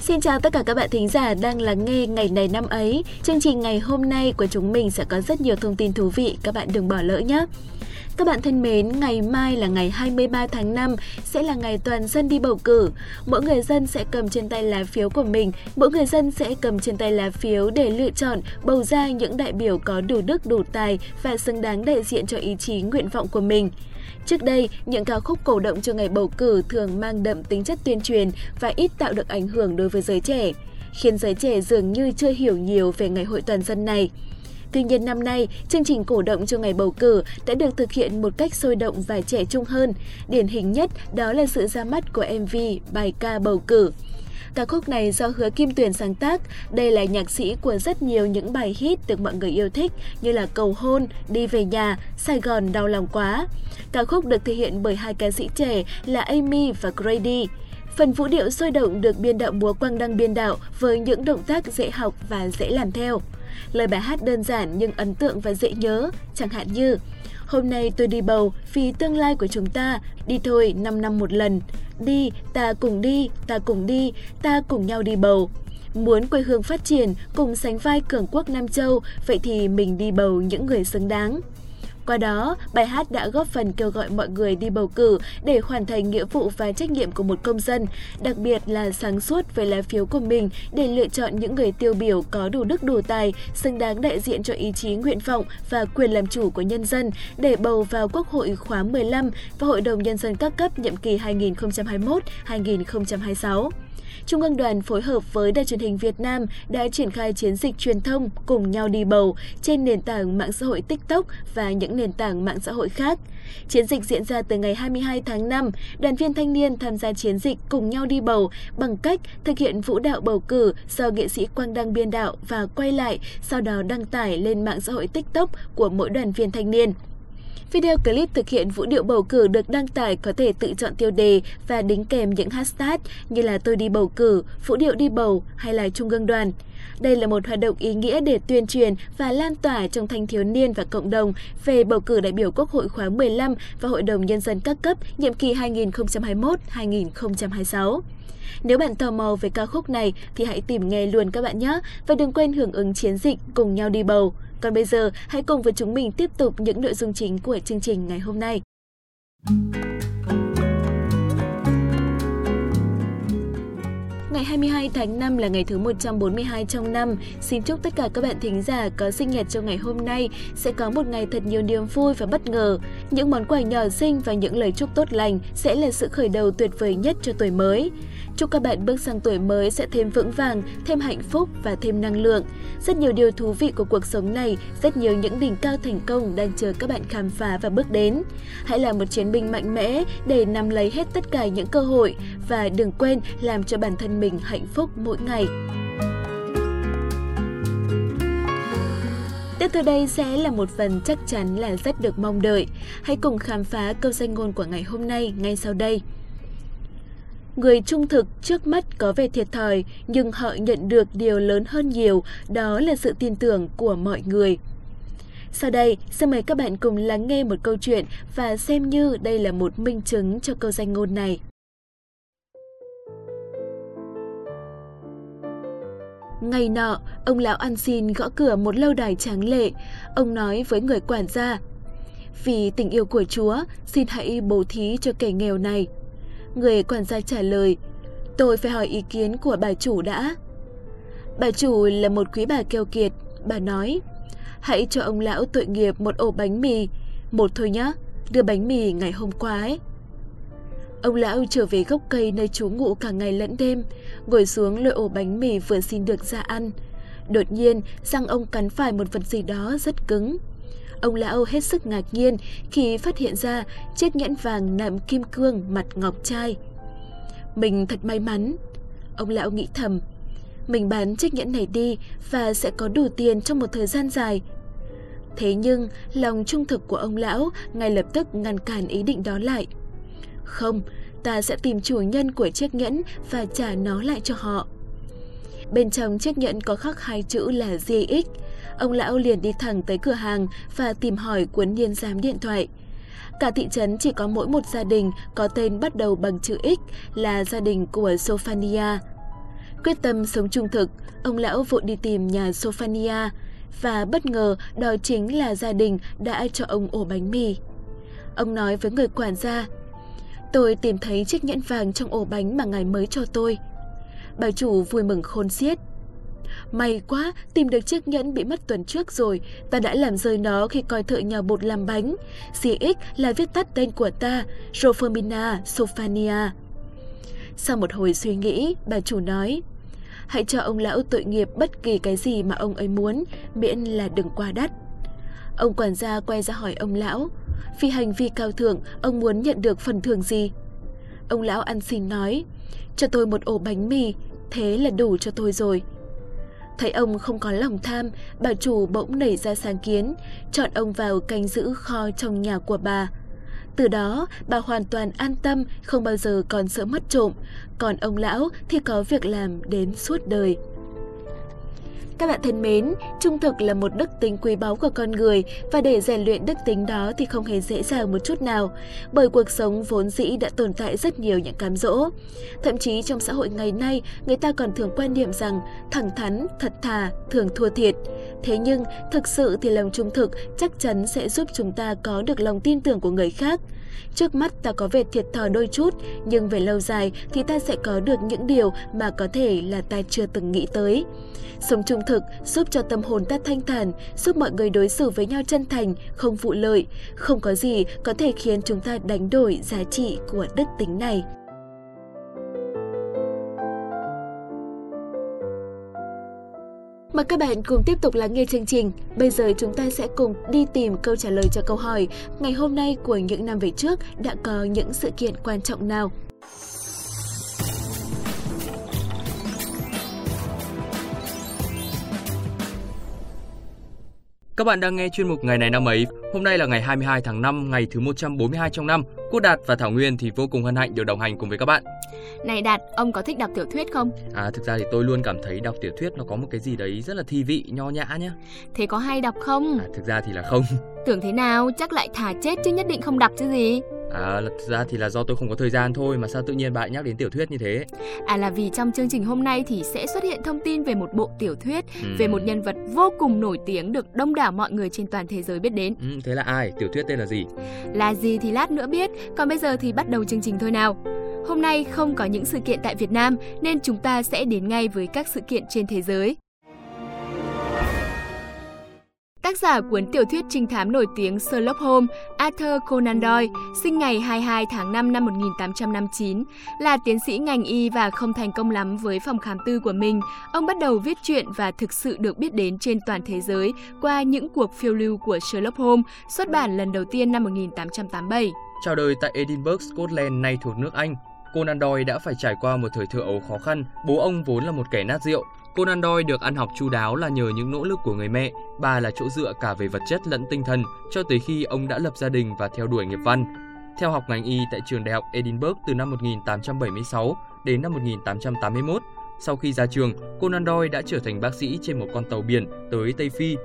Xin chào tất cả các bạn thính giả đang lắng nghe ngày này năm ấy. Chương trình ngày hôm nay của chúng mình sẽ có rất nhiều thông tin thú vị, các bạn đừng bỏ lỡ nhé. Các bạn thân mến, ngày mai là ngày 23 tháng 5 sẽ là ngày toàn dân đi bầu cử. Mỗi người dân sẽ cầm trên tay lá phiếu của mình, mỗi người dân sẽ cầm trên tay lá phiếu để lựa chọn, bầu ra những đại biểu có đủ đức, đủ tài và xứng đáng đại diện cho ý chí nguyện vọng của mình. Trước đây, những ca khúc cổ động cho ngày bầu cử thường mang đậm tính chất tuyên truyền và ít tạo được ảnh hưởng đối với giới trẻ, khiến giới trẻ dường như chưa hiểu nhiều về ngày hội toàn dân này. Tuy nhiên năm nay, chương trình cổ động cho ngày bầu cử đã được thực hiện một cách sôi động và trẻ trung hơn. Điển hình nhất đó là sự ra mắt của MV bài ca bầu cử. Ca khúc này do Hứa Kim Tuyền sáng tác, đây là nhạc sĩ của rất nhiều những bài hit được mọi người yêu thích như là Cầu hôn, Đi về nhà, Sài Gòn đau lòng quá. Ca khúc được thể hiện bởi hai ca sĩ trẻ là Amy và Grady. Phần vũ điệu sôi động được biên đạo múa Quang Đăng biên đạo với những động tác dễ học và dễ làm theo. Lời bài hát đơn giản nhưng ấn tượng và dễ nhớ, chẳng hạn như Hôm nay tôi đi bầu vì tương lai của chúng ta, đi thôi 5 năm một lần. Đi, ta cùng đi, ta cùng đi, ta cùng nhau đi bầu. Muốn quê hương phát triển, cùng sánh vai cường quốc Nam Châu, vậy thì mình đi bầu những người xứng đáng. Qua đó, bài hát đã góp phần kêu gọi mọi người đi bầu cử để hoàn thành nghĩa vụ và trách nhiệm của một công dân, đặc biệt là sáng suốt về lá phiếu của mình để lựa chọn những người tiêu biểu có đủ đức đủ tài, xứng đáng đại diện cho ý chí nguyện vọng và quyền làm chủ của nhân dân để bầu vào Quốc hội khóa 15 và Hội đồng Nhân dân các cấp nhiệm kỳ 2021-2026. Trung ương đoàn phối hợp với Đài truyền hình Việt Nam đã triển khai chiến dịch truyền thông cùng nhau đi bầu trên nền tảng mạng xã hội TikTok và những nền tảng mạng xã hội khác. Chiến dịch diễn ra từ ngày 22 tháng 5, đoàn viên thanh niên tham gia chiến dịch cùng nhau đi bầu bằng cách thực hiện vũ đạo bầu cử do nghệ sĩ Quang Đăng biên đạo và quay lại, sau đó đăng tải lên mạng xã hội TikTok của mỗi đoàn viên thanh niên. Video clip thực hiện vũ điệu bầu cử được đăng tải có thể tự chọn tiêu đề và đính kèm những hashtag như là tôi đi bầu cử, vũ điệu đi bầu hay là trung ương đoàn. Đây là một hoạt động ý nghĩa để tuyên truyền và lan tỏa trong thanh thiếu niên và cộng đồng về bầu cử đại biểu Quốc hội khóa 15 và Hội đồng Nhân dân các cấp nhiệm kỳ 2021-2026. Nếu bạn tò mò về ca khúc này thì hãy tìm nghe luôn các bạn nhé và đừng quên hưởng ứng chiến dịch cùng nhau đi bầu. Còn bây giờ, hãy cùng với chúng mình tiếp tục những nội dung chính của chương trình ngày hôm nay. Ngày 22 tháng 5 là ngày thứ 142 trong năm. Xin chúc tất cả các bạn thính giả có sinh nhật trong ngày hôm nay sẽ có một ngày thật nhiều niềm vui và bất ngờ. Những món quà nhỏ xinh và những lời chúc tốt lành sẽ là sự khởi đầu tuyệt vời nhất cho tuổi mới. Chúc các bạn bước sang tuổi mới sẽ thêm vững vàng, thêm hạnh phúc và thêm năng lượng. Rất nhiều điều thú vị của cuộc sống này, rất nhiều những đỉnh cao thành công đang chờ các bạn khám phá và bước đến. Hãy là một chiến binh mạnh mẽ để nắm lấy hết tất cả những cơ hội và đừng quên làm cho bản thân mình hạnh phúc mỗi ngày. Tiếp theo đây sẽ là một phần chắc chắn là rất được mong đợi. Hãy cùng khám phá câu danh ngôn của ngày hôm nay ngay sau đây. Người trung thực trước mắt có vẻ thiệt thòi, nhưng họ nhận được điều lớn hơn nhiều, đó là sự tin tưởng của mọi người. Sau đây, xin mời các bạn cùng lắng nghe một câu chuyện và xem như đây là một minh chứng cho câu danh ngôn này. Ngày nọ, ông lão ăn xin gõ cửa một lâu đài tráng lệ. Ông nói với người quản gia, Vì tình yêu của Chúa, xin hãy bố thí cho kẻ nghèo này. Người quản gia trả lời, tôi phải hỏi ý kiến của bà chủ đã. Bà chủ là một quý bà keo kiệt, bà nói, hãy cho ông lão tội nghiệp một ổ bánh mì, một thôi nhá, đưa bánh mì ngày hôm qua ấy. Ông lão trở về gốc cây nơi trú ngụ cả ngày lẫn đêm, ngồi xuống lôi ổ bánh mì vừa xin được ra ăn. Đột nhiên, răng ông cắn phải một vật gì đó rất cứng. Ông lão hết sức ngạc nhiên khi phát hiện ra chiếc nhẫn vàng nạm kim cương mặt ngọc trai. Mình thật may mắn. Ông lão nghĩ thầm. Mình bán chiếc nhẫn này đi và sẽ có đủ tiền trong một thời gian dài. Thế nhưng, lòng trung thực của ông lão ngay lập tức ngăn cản ý định đó lại. Không, ta sẽ tìm chủ nhân của chiếc nhẫn và trả nó lại cho họ. Bên trong chiếc nhẫn có khắc hai chữ là GX. Ông lão liền đi thẳng tới cửa hàng và tìm hỏi cuốn niên giám điện thoại. Cả thị trấn chỉ có mỗi một gia đình có tên bắt đầu bằng chữ X là gia đình của Sofania. Quyết tâm sống trung thực, ông lão vội đi tìm nhà Sofania và bất ngờ đó chính là gia đình đã cho ông ổ bánh mì. Ông nói với người quản gia, tôi tìm thấy chiếc nhẫn vàng trong ổ bánh mà ngài mới cho tôi. Bà chủ vui mừng khôn xiết. May quá, tìm được chiếc nhẫn bị mất tuần trước rồi, ta đã làm rơi nó khi coi thợ nhà bột làm bánh. CX là viết tắt tên của ta, Rofomina Sofania. Sau một hồi suy nghĩ, bà chủ nói, hãy cho ông lão tội nghiệp bất kỳ cái gì mà ông ấy muốn, miễn là đừng quá đắt. Ông quản gia quay ra hỏi ông lão, vì hành vi cao thượng, ông muốn nhận được phần thưởng gì? Ông lão ăn xin nói, cho tôi một ổ bánh mì, thế là đủ cho tôi rồi. Thấy ông không có lòng tham, bà chủ bỗng nảy ra sáng kiến, chọn ông vào canh giữ kho trong nhà của bà. Từ đó, bà hoàn toàn an tâm, không bao giờ còn sợ mất trộm, còn ông lão thì có việc làm đến suốt đời. Các bạn thân mến, trung thực là một đức tính quý báu của con người và để rèn luyện đức tính đó thì không hề dễ dàng một chút nào, bởi cuộc sống vốn dĩ đã tồn tại rất nhiều những cám dỗ. Thậm chí trong xã hội ngày nay, người ta còn thường quan niệm rằng thẳng thắn, thật thà, thường thua thiệt. Thế nhưng, thực sự thì lòng trung thực chắc chắn sẽ giúp chúng ta có được lòng tin tưởng của người khác. Trước mắt ta có vẻ thiệt thòi đôi chút, nhưng về lâu dài thì ta sẽ có được những điều mà có thể là ta chưa từng nghĩ tới. Sống trung thực giúp cho tâm hồn ta thanh thản, giúp mọi người đối xử với nhau chân thành, không vụ lợi. Không có gì có thể khiến chúng ta đánh đổi giá trị của đức tính này. Mời các bạn cùng tiếp tục lắng nghe chương trình. Bây giờ chúng ta sẽ cùng đi tìm câu trả lời cho câu hỏi ngày hôm nay của những năm về trước đã có những sự kiện quan trọng nào. Các bạn đang nghe chuyên mục Ngày này năm ấy. Hôm nay là ngày 22 tháng 5, ngày thứ 142 trong năm. Quốc Đạt và Thảo Nguyên thì vô cùng hân hạnh được đồng hành cùng với các bạn. Này Đạt, ông có thích đọc tiểu thuyết không? À thực ra thì tôi luôn cảm thấy đọc tiểu thuyết nó có một cái gì đấy rất là thi vị, nho nhã nhá. Thế có hay đọc không? À thực ra thì là không. Tưởng thế nào, chắc lại thả chết chứ nhất định không đọc chứ gì. À, thực ra thì là do tôi không có thời gian thôi mà sao tự nhiên bạn nhắc đến tiểu thuyết như thế? À là vì trong chương trình hôm nay thì sẽ xuất hiện thông tin về một bộ tiểu thuyết ừ. về một nhân vật vô cùng nổi tiếng được đông đảo mọi người trên toàn thế giới biết đến. Ừ, thế là ai? Tiểu thuyết tên là gì? Là gì thì lát nữa biết, còn bây giờ thì bắt đầu chương trình thôi nào. Hôm nay không có những sự kiện tại Việt Nam nên chúng ta sẽ đến ngay với các sự kiện trên thế giới. Tác giả cuốn tiểu thuyết trinh thám nổi tiếng Sherlock Holmes, Arthur Conan Doyle, sinh ngày 22 tháng 5 năm 1859, là tiến sĩ ngành y và không thành công lắm với phòng khám tư của mình. Ông bắt đầu viết truyện và thực sự được biết đến trên toàn thế giới qua những cuộc phiêu lưu của Sherlock Holmes, xuất bản lần đầu tiên năm 1887. Chào đời tại Edinburgh, Scotland, nay thuộc nước Anh, Conan Doyle đã phải trải qua một thời thơ ấu khó khăn. Bố ông vốn là một kẻ nát rượu, Conan Doyle được ăn học chu đáo là nhờ những nỗ lực của người mẹ, bà là chỗ dựa cả về vật chất lẫn tinh thần cho tới khi ông đã lập gia đình và theo đuổi nghiệp văn. Theo học ngành y tại trường đại học Edinburgh từ năm 1876 đến năm 1881, sau khi ra trường, Conan Doyle đã trở thành bác sĩ trên một con tàu biển tới Tây Phi.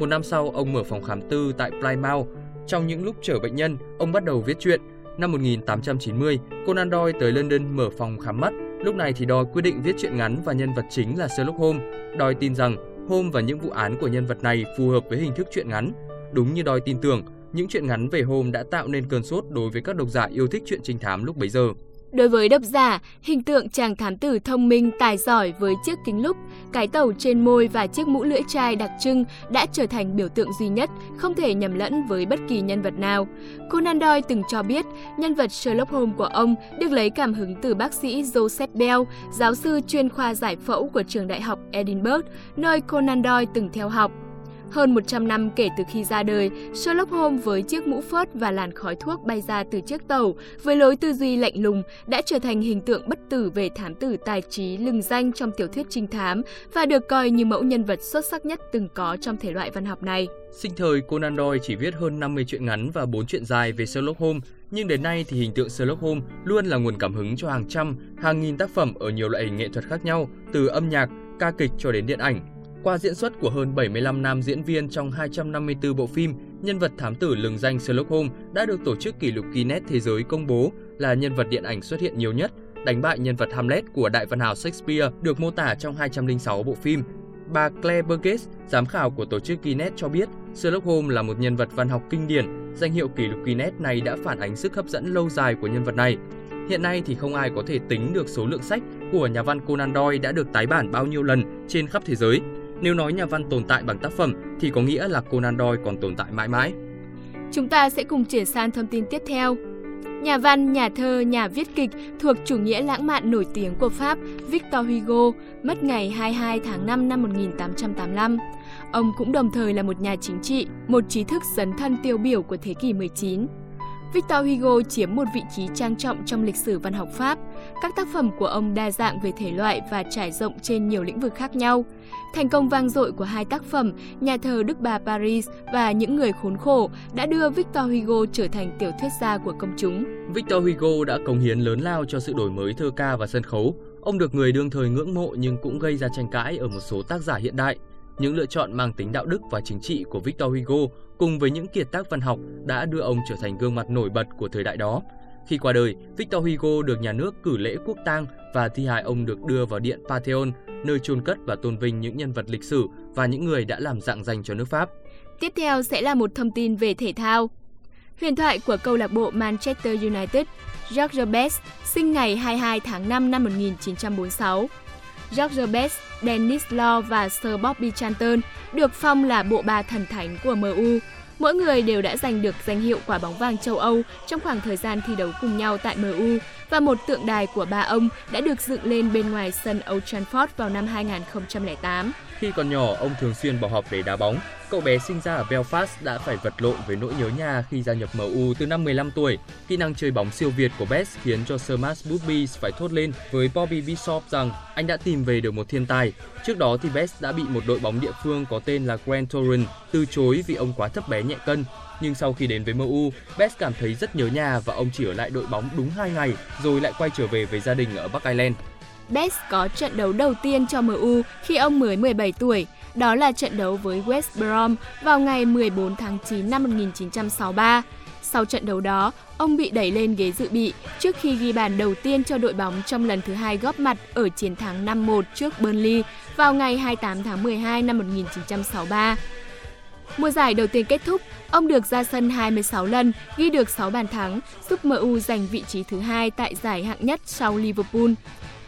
Một năm sau, ông mở phòng khám tư tại Plymouth. Trong những lúc chở bệnh nhân, ông bắt đầu viết truyện. Năm 1890, Conan Doyle tới London mở phòng khám mắt Lúc này thì Doyle quyết định viết truyện ngắn và nhân vật chính là Sherlock Holmes. Doyle tin rằng Holmes và những vụ án của nhân vật này phù hợp với hình thức truyện ngắn. Đúng như Doyle tin tưởng, những truyện ngắn về Holmes đã tạo nên cơn sốt đối với các độc giả yêu thích truyện trinh thám lúc bấy giờ. Đối với độc giả, hình tượng chàng thám tử thông minh, tài giỏi với chiếc kính lúp, cái tàu trên môi và chiếc mũ lưỡi chai đặc trưng đã trở thành biểu tượng duy nhất, không thể nhầm lẫn với bất kỳ nhân vật nào. Conan Doyle từng cho biết, nhân vật Sherlock Holmes của ông được lấy cảm hứng từ bác sĩ Joseph Bell, giáo sư chuyên khoa giải phẫu của trường đại học Edinburgh, nơi Conan Doyle từng theo học. Hơn 100 năm kể từ khi ra đời, Sherlock Holmes với chiếc mũ phớt và làn khói thuốc bay ra từ chiếc tàu, với lối tư duy lạnh lùng, đã trở thành hình tượng bất tử về thám tử tài trí lừng danh trong tiểu thuyết trinh thám và được coi như mẫu nhân vật xuất sắc nhất từng có trong thể loại văn học này. Sinh thời, Conan Doyle chỉ viết hơn 50 truyện ngắn và 4 truyện dài về Sherlock Holmes, nhưng đến nay thì hình tượng Sherlock Holmes luôn là nguồn cảm hứng cho hàng trăm, hàng nghìn tác phẩm ở nhiều loại hình nghệ thuật khác nhau, từ âm nhạc, ca kịch cho đến điện ảnh. Qua diễn xuất của hơn 75 nam diễn viên trong 254 bộ phim, nhân vật thám tử lừng danh Sherlock Holmes đã được tổ chức kỷ lục Guinness Thế giới công bố là nhân vật điện ảnh xuất hiện nhiều nhất, đánh bại nhân vật Hamlet của đại văn hào Shakespeare được mô tả trong 206 bộ phim. Bà Claire Burgess, giám khảo của tổ chức Guinness cho biết, Sherlock Holmes là một nhân vật văn học kinh điển. Danh hiệu kỷ lục Guinness này đã phản ánh sức hấp dẫn lâu dài của nhân vật này. Hiện nay thì không ai có thể tính được số lượng sách của nhà văn Conan Doyle đã được tái bản bao nhiêu lần trên khắp thế giới. Nếu nói nhà văn tồn tại bằng tác phẩm thì có nghĩa là Conan Doyle còn tồn tại mãi mãi. Chúng ta sẽ cùng chuyển sang thông tin tiếp theo. Nhà văn, nhà thơ, nhà viết kịch thuộc chủ nghĩa lãng mạn nổi tiếng của Pháp Victor Hugo mất ngày 22 tháng 5 năm 1885. Ông cũng đồng thời là một nhà chính trị, một trí thức dấn thân tiêu biểu của thế kỷ 19. Victor Hugo chiếm một vị trí trang trọng trong lịch sử văn học Pháp. Các tác phẩm của ông đa dạng về thể loại và trải rộng trên nhiều lĩnh vực khác nhau. Thành công vang dội của hai tác phẩm, Nhà thờ Đức Bà Paris và Những người khốn khổ, đã đưa Victor Hugo trở thành tiểu thuyết gia của công chúng. Victor Hugo đã cống hiến lớn lao cho sự đổi mới thơ ca và sân khấu. Ông được người đương thời ngưỡng mộ nhưng cũng gây ra tranh cãi ở một số tác giả hiện đại. Những lựa chọn mang tính đạo đức và chính trị của Victor Hugo cùng với những kiệt tác văn học đã đưa ông trở thành gương mặt nổi bật của thời đại đó. Khi qua đời, Victor Hugo được nhà nước cử lễ quốc tang và thi hài ông được đưa vào điện Pantheon, nơi chôn cất và tôn vinh những nhân vật lịch sử và những người đã làm dạng danh cho nước Pháp. Tiếp theo sẽ là một thông tin về thể thao. Huyền thoại của câu lạc bộ Manchester United, George Best, sinh ngày 22 tháng 5 năm 1946. George Best, Dennis Law và Sir Bobby Charlton được phong là bộ ba thần thánh của MU. Mỗi người đều đã giành được danh hiệu quả bóng vàng châu Âu trong khoảng thời gian thi đấu cùng nhau tại MU và một tượng đài của ba ông đã được dựng lên bên ngoài sân Old Trafford vào năm 2008. Khi còn nhỏ, ông thường xuyên bỏ học để đá bóng. Cậu bé sinh ra ở Belfast đã phải vật lộn với nỗi nhớ nhà khi gia nhập MU từ năm 15 tuổi. Kỹ năng chơi bóng siêu việt của Best khiến cho Sir Max Busby phải thốt lên với Bobby Bishop rằng anh đã tìm về được một thiên tài. Trước đó thì Best đã bị một đội bóng địa phương có tên là Grand Torrent từ chối vì ông quá thấp bé nhẹ cân. Nhưng sau khi đến với MU, Best cảm thấy rất nhớ nhà và ông chỉ ở lại đội bóng đúng 2 ngày rồi lại quay trở về với gia đình ở Bắc Ireland. Best có trận đấu đầu tiên cho MU khi ông mới 17 tuổi, đó là trận đấu với West Brom vào ngày 14 tháng 9 năm 1963. Sau trận đấu đó, ông bị đẩy lên ghế dự bị trước khi ghi bàn đầu tiên cho đội bóng trong lần thứ hai góp mặt ở chiến thắng 5-1 trước Burnley vào ngày 28 tháng 12 năm 1963. Mùa giải đầu tiên kết thúc, ông được ra sân 26 lần, ghi được 6 bàn thắng, giúp MU giành vị trí thứ hai tại giải hạng nhất sau Liverpool.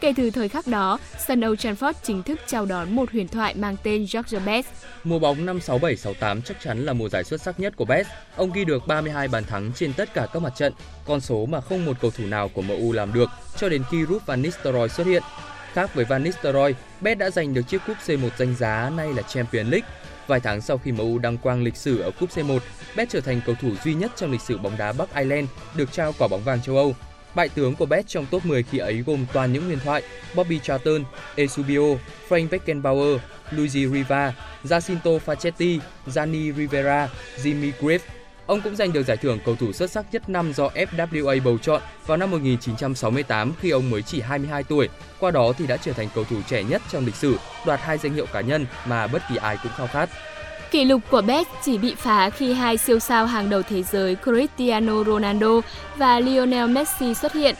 Kể từ thời khắc đó, sân Old Trafford chính thức chào đón một huyền thoại mang tên George Best. Mùa bóng năm 67-68 chắc chắn là mùa giải xuất sắc nhất của Best. Ông ghi được 32 bàn thắng trên tất cả các mặt trận, con số mà không một cầu thủ nào của MU làm được cho đến khi Ruud van Nistelrooy xuất hiện. Khác với Van Nistelrooy, Best đã giành được chiếc cúp C1 danh giá nay là Champions League. Vài tháng sau khi MU đăng quang lịch sử ở cúp C1, Best trở thành cầu thủ duy nhất trong lịch sử bóng đá Bắc Ireland được trao quả bóng vàng châu Âu Bại tướng của Bet trong top 10 khi ấy gồm toàn những huyền thoại Bobby Charlton, Esubio, Frank Beckenbauer, Luigi Riva, Jacinto Facchetti, Gianni Rivera, Jimmy Griff. Ông cũng giành được giải thưởng cầu thủ xuất sắc nhất năm do FWA bầu chọn vào năm 1968 khi ông mới chỉ 22 tuổi. Qua đó thì đã trở thành cầu thủ trẻ nhất trong lịch sử, đoạt hai danh hiệu cá nhân mà bất kỳ ai cũng khao khát. Kỷ lục của Beck chỉ bị phá khi hai siêu sao hàng đầu thế giới Cristiano Ronaldo và Lionel Messi xuất hiện.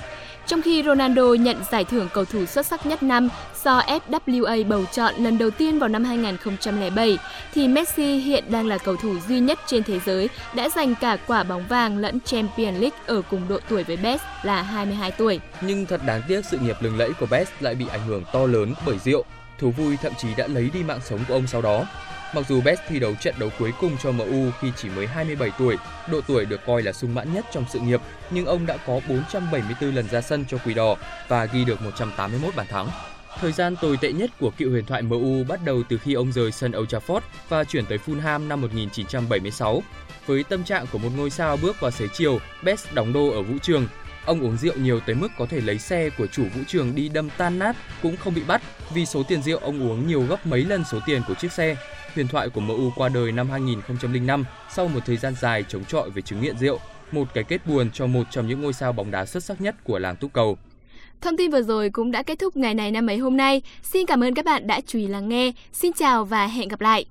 Trong khi Ronaldo nhận giải thưởng cầu thủ xuất sắc nhất năm do FWA bầu chọn lần đầu tiên vào năm 2007, thì Messi hiện đang là cầu thủ duy nhất trên thế giới đã giành cả quả bóng vàng lẫn Champions League ở cùng độ tuổi với Best là 22 tuổi. Nhưng thật đáng tiếc sự nghiệp lừng lẫy của Best lại bị ảnh hưởng to lớn bởi rượu. Thú vui thậm chí đã lấy đi mạng sống của ông sau đó. Mặc dù Best thi đấu trận đấu cuối cùng cho MU khi chỉ mới 27 tuổi, độ tuổi được coi là sung mãn nhất trong sự nghiệp, nhưng ông đã có 474 lần ra sân cho Quỷ Đỏ và ghi được 181 bàn thắng. Thời gian tồi tệ nhất của cựu huyền thoại MU bắt đầu từ khi ông rời sân Old Trafford và chuyển tới Fulham năm 1976. Với tâm trạng của một ngôi sao bước vào xế chiều, Best đóng đô ở vũ trường. Ông uống rượu nhiều tới mức có thể lấy xe của chủ vũ trường đi đâm tan nát cũng không bị bắt vì số tiền rượu ông uống nhiều gấp mấy lần số tiền của chiếc xe huyền thoại của MU qua đời năm 2005 sau một thời gian dài chống chọi với chứng nghiện rượu, một cái kết buồn cho một trong những ngôi sao bóng đá xuất sắc nhất của làng túc cầu. Thông tin vừa rồi cũng đã kết thúc ngày này năm ấy hôm nay. Xin cảm ơn các bạn đã chú ý lắng nghe. Xin chào và hẹn gặp lại.